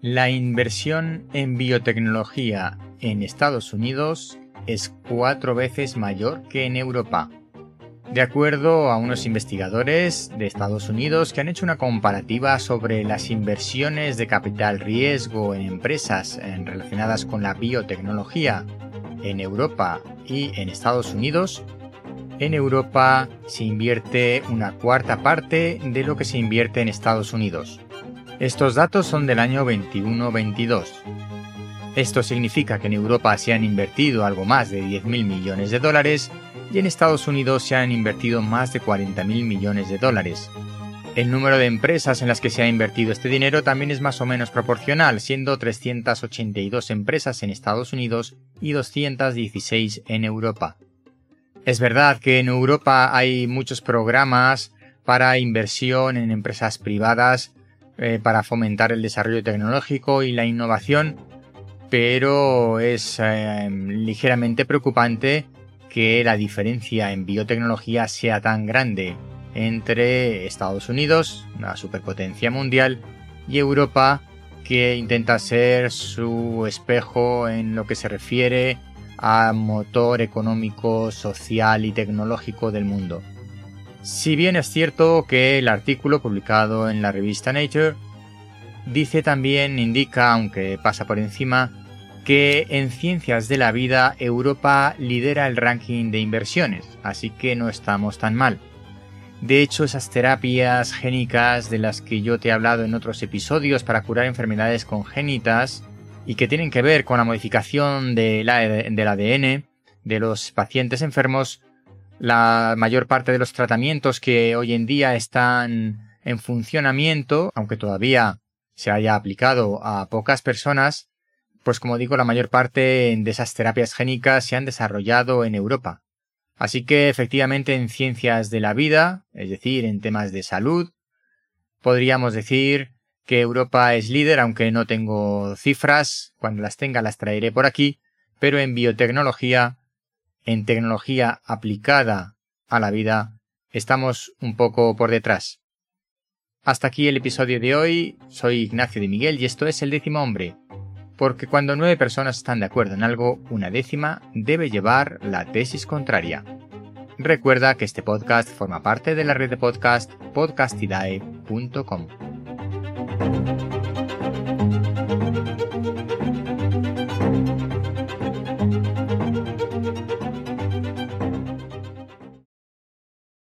La inversión en biotecnología en Estados Unidos es cuatro veces mayor que en Europa. De acuerdo a unos investigadores de Estados Unidos que han hecho una comparativa sobre las inversiones de capital riesgo en empresas relacionadas con la biotecnología en Europa y en Estados Unidos, en Europa se invierte una cuarta parte de lo que se invierte en Estados Unidos. Estos datos son del año 21-22. Esto significa que en Europa se han invertido algo más de 10.000 millones de dólares y en Estados Unidos se han invertido más de 40.000 millones de dólares. El número de empresas en las que se ha invertido este dinero también es más o menos proporcional, siendo 382 empresas en Estados Unidos y 216 en Europa. Es verdad que en Europa hay muchos programas para inversión en empresas privadas eh, para fomentar el desarrollo tecnológico y la innovación, pero es eh, ligeramente preocupante que la diferencia en biotecnología sea tan grande entre Estados Unidos, una superpotencia mundial, y Europa, que intenta ser su espejo en lo que se refiere a motor económico, social y tecnológico del mundo. Si bien es cierto que el artículo publicado en la revista Nature dice también, indica, aunque pasa por encima, que en ciencias de la vida Europa lidera el ranking de inversiones, así que no estamos tan mal. De hecho, esas terapias génicas de las que yo te he hablado en otros episodios para curar enfermedades congénitas y que tienen que ver con la modificación del ADN de los pacientes enfermos, la mayor parte de los tratamientos que hoy en día están en funcionamiento, aunque todavía se haya aplicado a pocas personas, pues como digo, la mayor parte de esas terapias génicas se han desarrollado en Europa. Así que efectivamente en ciencias de la vida, es decir, en temas de salud, podríamos decir que Europa es líder, aunque no tengo cifras, cuando las tenga las traeré por aquí, pero en biotecnología en tecnología aplicada a la vida, estamos un poco por detrás. Hasta aquí el episodio de hoy, soy Ignacio de Miguel y esto es el décimo hombre, porque cuando nueve personas están de acuerdo en algo, una décima debe llevar la tesis contraria. Recuerda que este podcast forma parte de la red de podcast podcastidae.com.